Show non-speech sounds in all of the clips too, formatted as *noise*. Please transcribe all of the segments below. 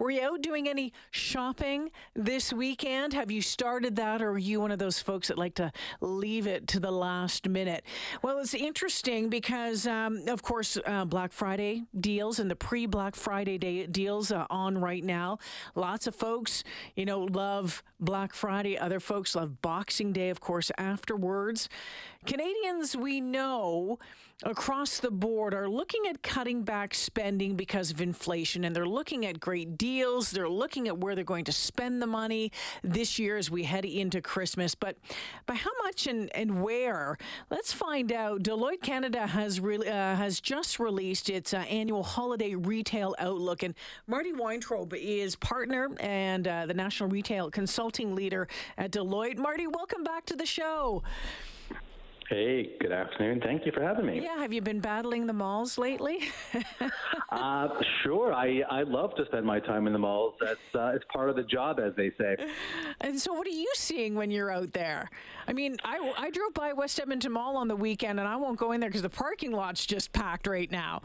Were you out doing any shopping this weekend? Have you started that, or are you one of those folks that like to leave it to the last minute? Well, it's interesting because, um, of course, uh, Black Friday deals and the pre Black Friday day deals are on right now. Lots of folks, you know, love Black Friday. Other folks love Boxing Day, of course, afterwards. Canadians, we know across the board are looking at cutting back spending because of inflation and they're looking at great deals. They're looking at where they're going to spend the money this year as we head into Christmas. But by how much and, and where? Let's find out. Deloitte Canada has re- uh, has just released its uh, annual holiday retail outlook and Marty Weintraub is partner and uh, the national retail consulting leader at Deloitte. Marty, welcome back to the show. Hey, good afternoon. Thank you for having me. Yeah, have you been battling the malls lately? *laughs* uh, sure. I, I love to spend my time in the malls. That's uh, it's part of the job, as they say. And so, what are you seeing when you're out there? I mean, I, I drove by West Edmonton Mall on the weekend, and I won't go in there because the parking lot's just packed right now.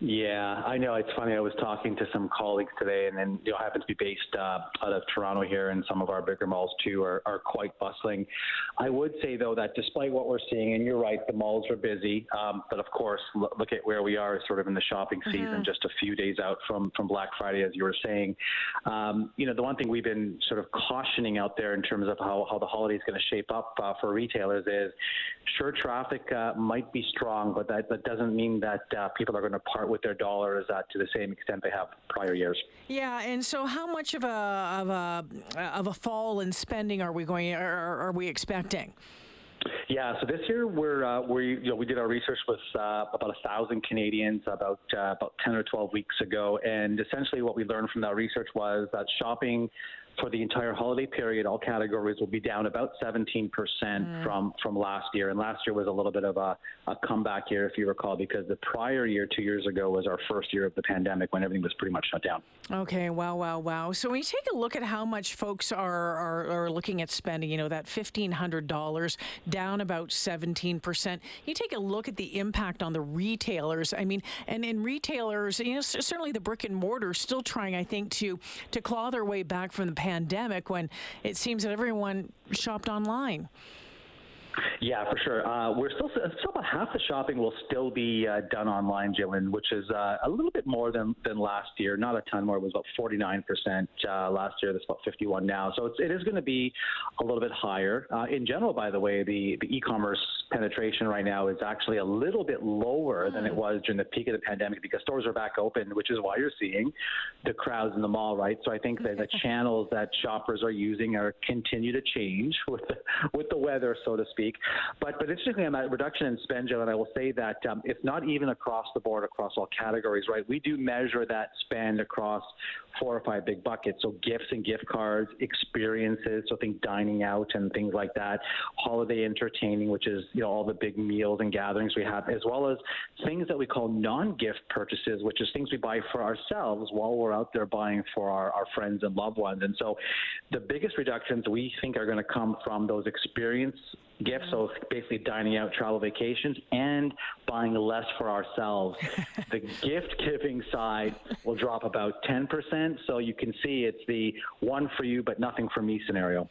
Yeah, I know. It's funny. I was talking to some colleagues today, and then you know, happen to be based uh, out of Toronto here, and some of our bigger malls too are, are quite bustling. I would say though that despite what we're seeing, and you're right, the malls are busy. Um, but of course, look, look at where we are, sort of in the shopping season, mm-hmm. just a few days out from from Black Friday, as you were saying. Um, you know, the one thing we've been sort of cautioning out there in terms of how how the holiday is going to shape up uh, for retailers is, sure, traffic uh, might be strong, but that that doesn't mean that uh, people are going to part with their dollars uh, to the same extent they have prior years. Yeah, and so how much of a of a of a fall in spending are we going are, are we expecting? Yeah, so this year we're uh, we you know we did our research with uh, about a thousand Canadians about uh, about ten or twelve weeks ago, and essentially what we learned from that research was that shopping for the entire holiday period, all categories will be down about 17% mm. from from last year. And last year was a little bit of a, a comeback year, if you recall, because the prior year, two years ago, was our first year of the pandemic when everything was pretty much shut down. Okay, wow, wow, wow. So when you take a look at how much folks are are, are looking at spending, you know, that $1,500 down about 17%. You take a look at the impact on the retailers. I mean, and in retailers, you know, certainly the brick and mortar still trying, I think, to to claw their way back from the pandemic when it seems that everyone shopped online. Yeah, for sure. Uh, we're still, still about half the shopping will still be uh, done online, Jillian, which is uh, a little bit more than, than last year. Not a ton more. It was about 49% uh, last year. That's about 51 now. So it's, it is going to be a little bit higher. Uh, in general, by the way, the, the e-commerce penetration right now is actually a little bit lower than it hmm. was during the peak of the pandemic because stores are back open, which is why you're seeing the crowds in the mall, right? So I think that the channels that shoppers are using are continue to change with the, with the weather, so to speak. But but interestingly, on that reduction in spend, Joe, and I will say that um, it's not even across the board, across all categories, right? We do measure that spend across four or five big buckets. So gifts and gift cards, experiences, so think dining out and things like that, holiday entertaining, which is you know all the big meals and gatherings we have, as well as things that we call non-gift purchases, which is things we buy for ourselves while we're out there buying for our, our friends and loved ones. And so the biggest reductions we think are going to come from those experience gifts, so basically dining out, travel vacations, and buying less for ourselves. *laughs* the gift giving side will drop about 10%. So you can see it's the one for you, but nothing for me scenario.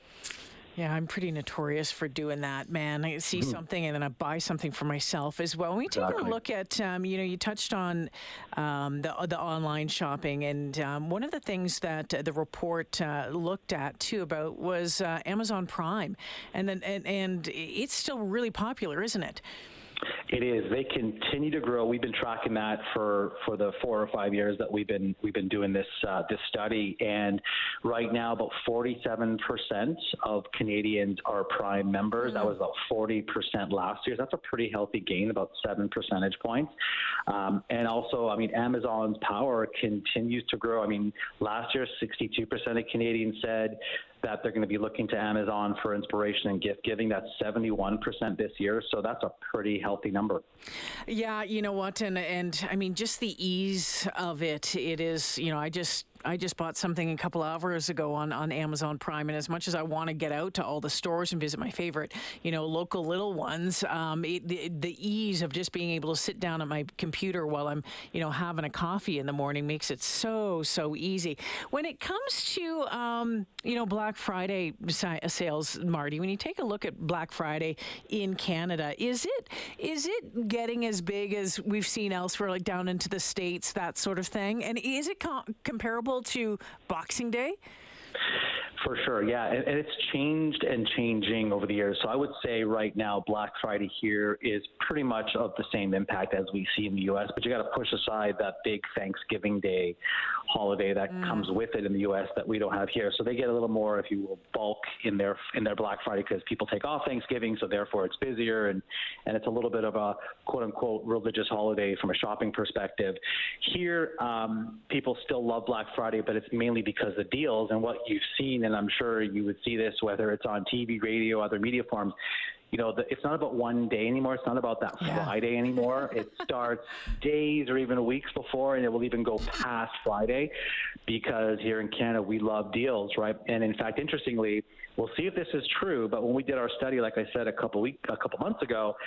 Yeah, I'm pretty notorious for doing that, man. I see mm. something and then I buy something for myself as well. When we take a look at, um, you know, you touched on um, the the online shopping, and um, one of the things that uh, the report uh, looked at too about was uh, Amazon Prime, and then and, and it's still really popular, isn't it? It is. They continue to grow. We've been tracking that for, for the four or five years that we've been we've been doing this uh, this study, and right now about 47% of Canadians are Prime members. Mm. That was about 40% last year. That's a pretty healthy gain, about seven percentage points. Um, and also, I mean, Amazon's power continues to grow. I mean, last year, 62% of Canadians said that they're going to be looking to Amazon for inspiration and gift giving. That's 71% this year. So that's a pretty healthy number. Yeah, you know what? And, and I mean, just the ease of it, it is, you know, I just I just bought something a couple hours ago on, on Amazon Prime, and as much as I want to get out to all the stores and visit my favorite, you know, local little ones, um, it, the, the ease of just being able to sit down at my computer while I'm, you know, having a coffee in the morning makes it so so easy. When it comes to, um, you know, Black Friday sales, Marty, when you take a look at Black Friday in Canada, is it is it getting as big as we've seen elsewhere, like down into the states, that sort of thing? And is it com- comparable to Boxing Day? For sure, yeah, and, and, it's changed and changing over the years. So I would say right now, Black Friday here is pretty much of the same impact as we see in the U.S. But you got to push aside that big Thanksgiving Day holiday that mm. comes with it in the U.S. that we don't have here. So they get a little more, if you will, bulk in their in their Black Friday because people take off Thanksgiving, so therefore it's busier and and it's a little bit of a quote unquote religious holiday from a shopping perspective. Here, um, people still love Black Friday, but it's mainly because of the deals and what you've seen, and I'm sure you would see this whether it's on TV, radio, other media forms you know, the, it's not about one day anymore. It's not about that yeah. Friday anymore. *laughs* it starts days or even weeks before, and it will even go past Friday because here in Canada, we love deals, right? And in fact, interestingly, we'll see if this is true, but when we did our study, like I said a couple week, a couple months ago,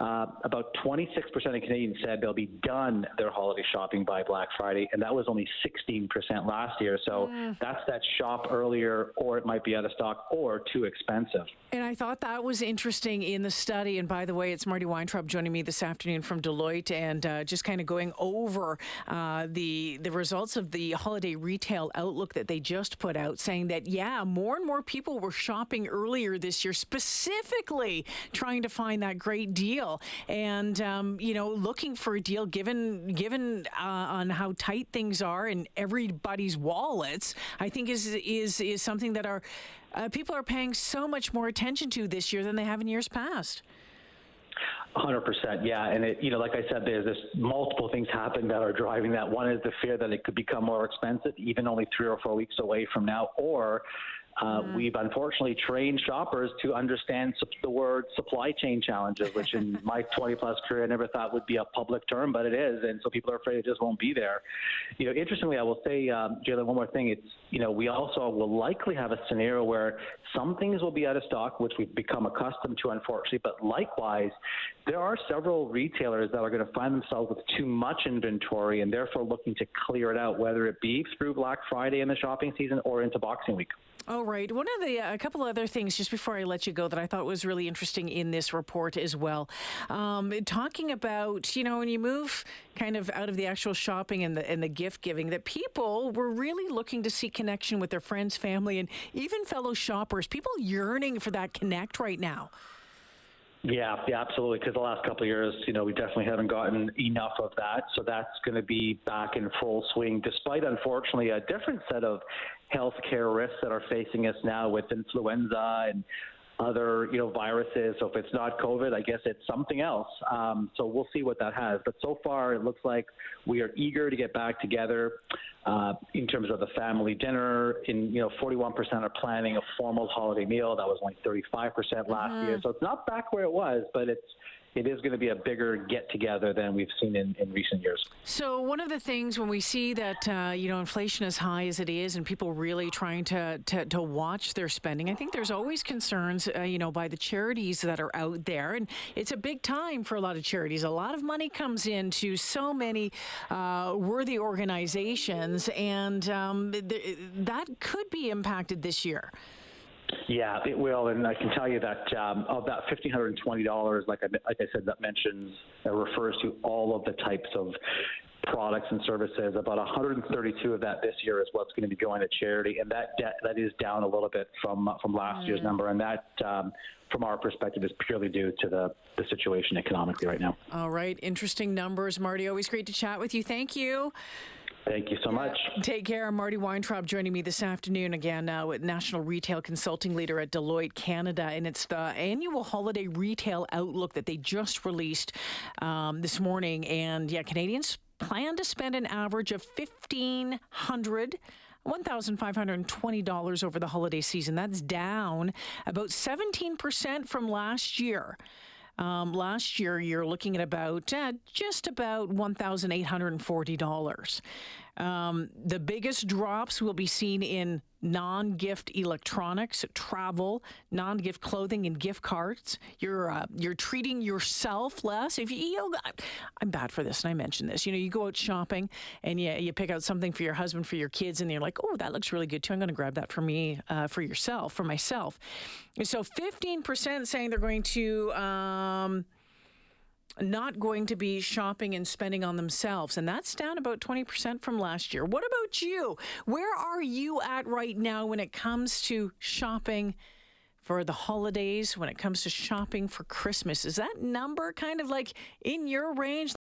uh, about 26% of Canadians said they'll be done their holiday shopping by Black Friday, and that was only 16% last year. So mm. that's that shop earlier, or it might be out of stock, or too expensive. And I thought that was interesting in the study. And by the way, it's Marty Weintraub joining me this afternoon from Deloitte, and uh, just kind of going over uh, the the results of the holiday retail outlook that they just put out, saying that yeah, more and more people were shopping earlier this year, specifically trying to find that great deal deal, and um, you know, looking for a deal given given uh, on how tight things are in everybody's wallets, I think is is is something that our uh, people are paying so much more attention to this year than they have in years past. Hundred percent, yeah, and it, you know, like I said, there's this multiple things happen that are driving that. One is the fear that it could become more expensive, even only three or four weeks away from now, or uh, mm. We've unfortunately trained shoppers to understand the word supply chain challenges, which in *laughs* my 20 plus career I never thought would be a public term, but it is, and so people are afraid it just won't be there. You know, interestingly, I will say, um, Jalen, one more thing. It's you know we also will likely have a scenario where some things will be out of stock, which we've become accustomed to, unfortunately. But likewise, there are several retailers that are going to find themselves with too much inventory and therefore looking to clear it out, whether it be through Black Friday in the shopping season or into Boxing Week. Oh, right. One of the, a couple other things just before I let you go that I thought was really interesting in this report as well. Um, talking about, you know, when you move kind of out of the actual shopping and the, and the gift giving, that people were really looking to see connection with their friends, family, and even fellow shoppers. People yearning for that connect right now. Yeah, yeah, absolutely. Because the last couple of years, you know, we definitely haven't gotten enough of that. So that's going to be back in full swing, despite unfortunately a different set of healthcare risks that are facing us now with influenza and other you know viruses. So if it's not COVID, I guess it's something else. Um, so we'll see what that has. But so far, it looks like we are eager to get back together uh, in terms of the family dinner. In you know, 41% are planning a formal holiday meal. That was only 35% last year. So it's not back where it was, but it's it is going to be a bigger get together than we've seen in, in recent years. So one of the things when we see that uh, you know inflation as high as it is, and people really trying to, to, to watch their spending, I think there's always concerns uh, you know by the charities that are out there, and it's a big time for a lot of charities. A lot of money comes into so many uh, worthy organizations, and um, th- that could be impacted this year. Yeah, it will, and I can tell you that um, of that fifteen hundred and twenty dollars, like I like I said, that mentions that refers to all of the types of products and services. About 132 of that this year is what's going to be going to charity, and that de- that is down a little bit from from last mm. year's number, and that. Um, from our perspective, is purely due to the, the situation economically right now. All right. Interesting numbers, Marty. Always great to chat with you. Thank you. Thank you so much. Take care. Marty Weintraub joining me this afternoon again uh, with National Retail Consulting Leader at Deloitte Canada. And it's the annual holiday retail outlook that they just released um, this morning. And yeah, Canadians plan to spend an average of 1500 $1,520 over the holiday season. That's down about 17% from last year. Um, last year, you're looking at about uh, just about $1,840. Um, the biggest drops will be seen in non-gift electronics, travel, non-gift clothing, and gift cards. You're uh, you're treating yourself less. If you, you know, I'm bad for this, and I mentioned this. You know, you go out shopping and you you pick out something for your husband, for your kids, and you're like, oh, that looks really good too. I'm going to grab that for me, uh, for yourself, for myself. And so 15% saying they're going to. Um, not going to be shopping and spending on themselves. And that's down about 20% from last year. What about you? Where are you at right now when it comes to shopping? For the holidays, when it comes to shopping for Christmas, is that number kind of like in your range?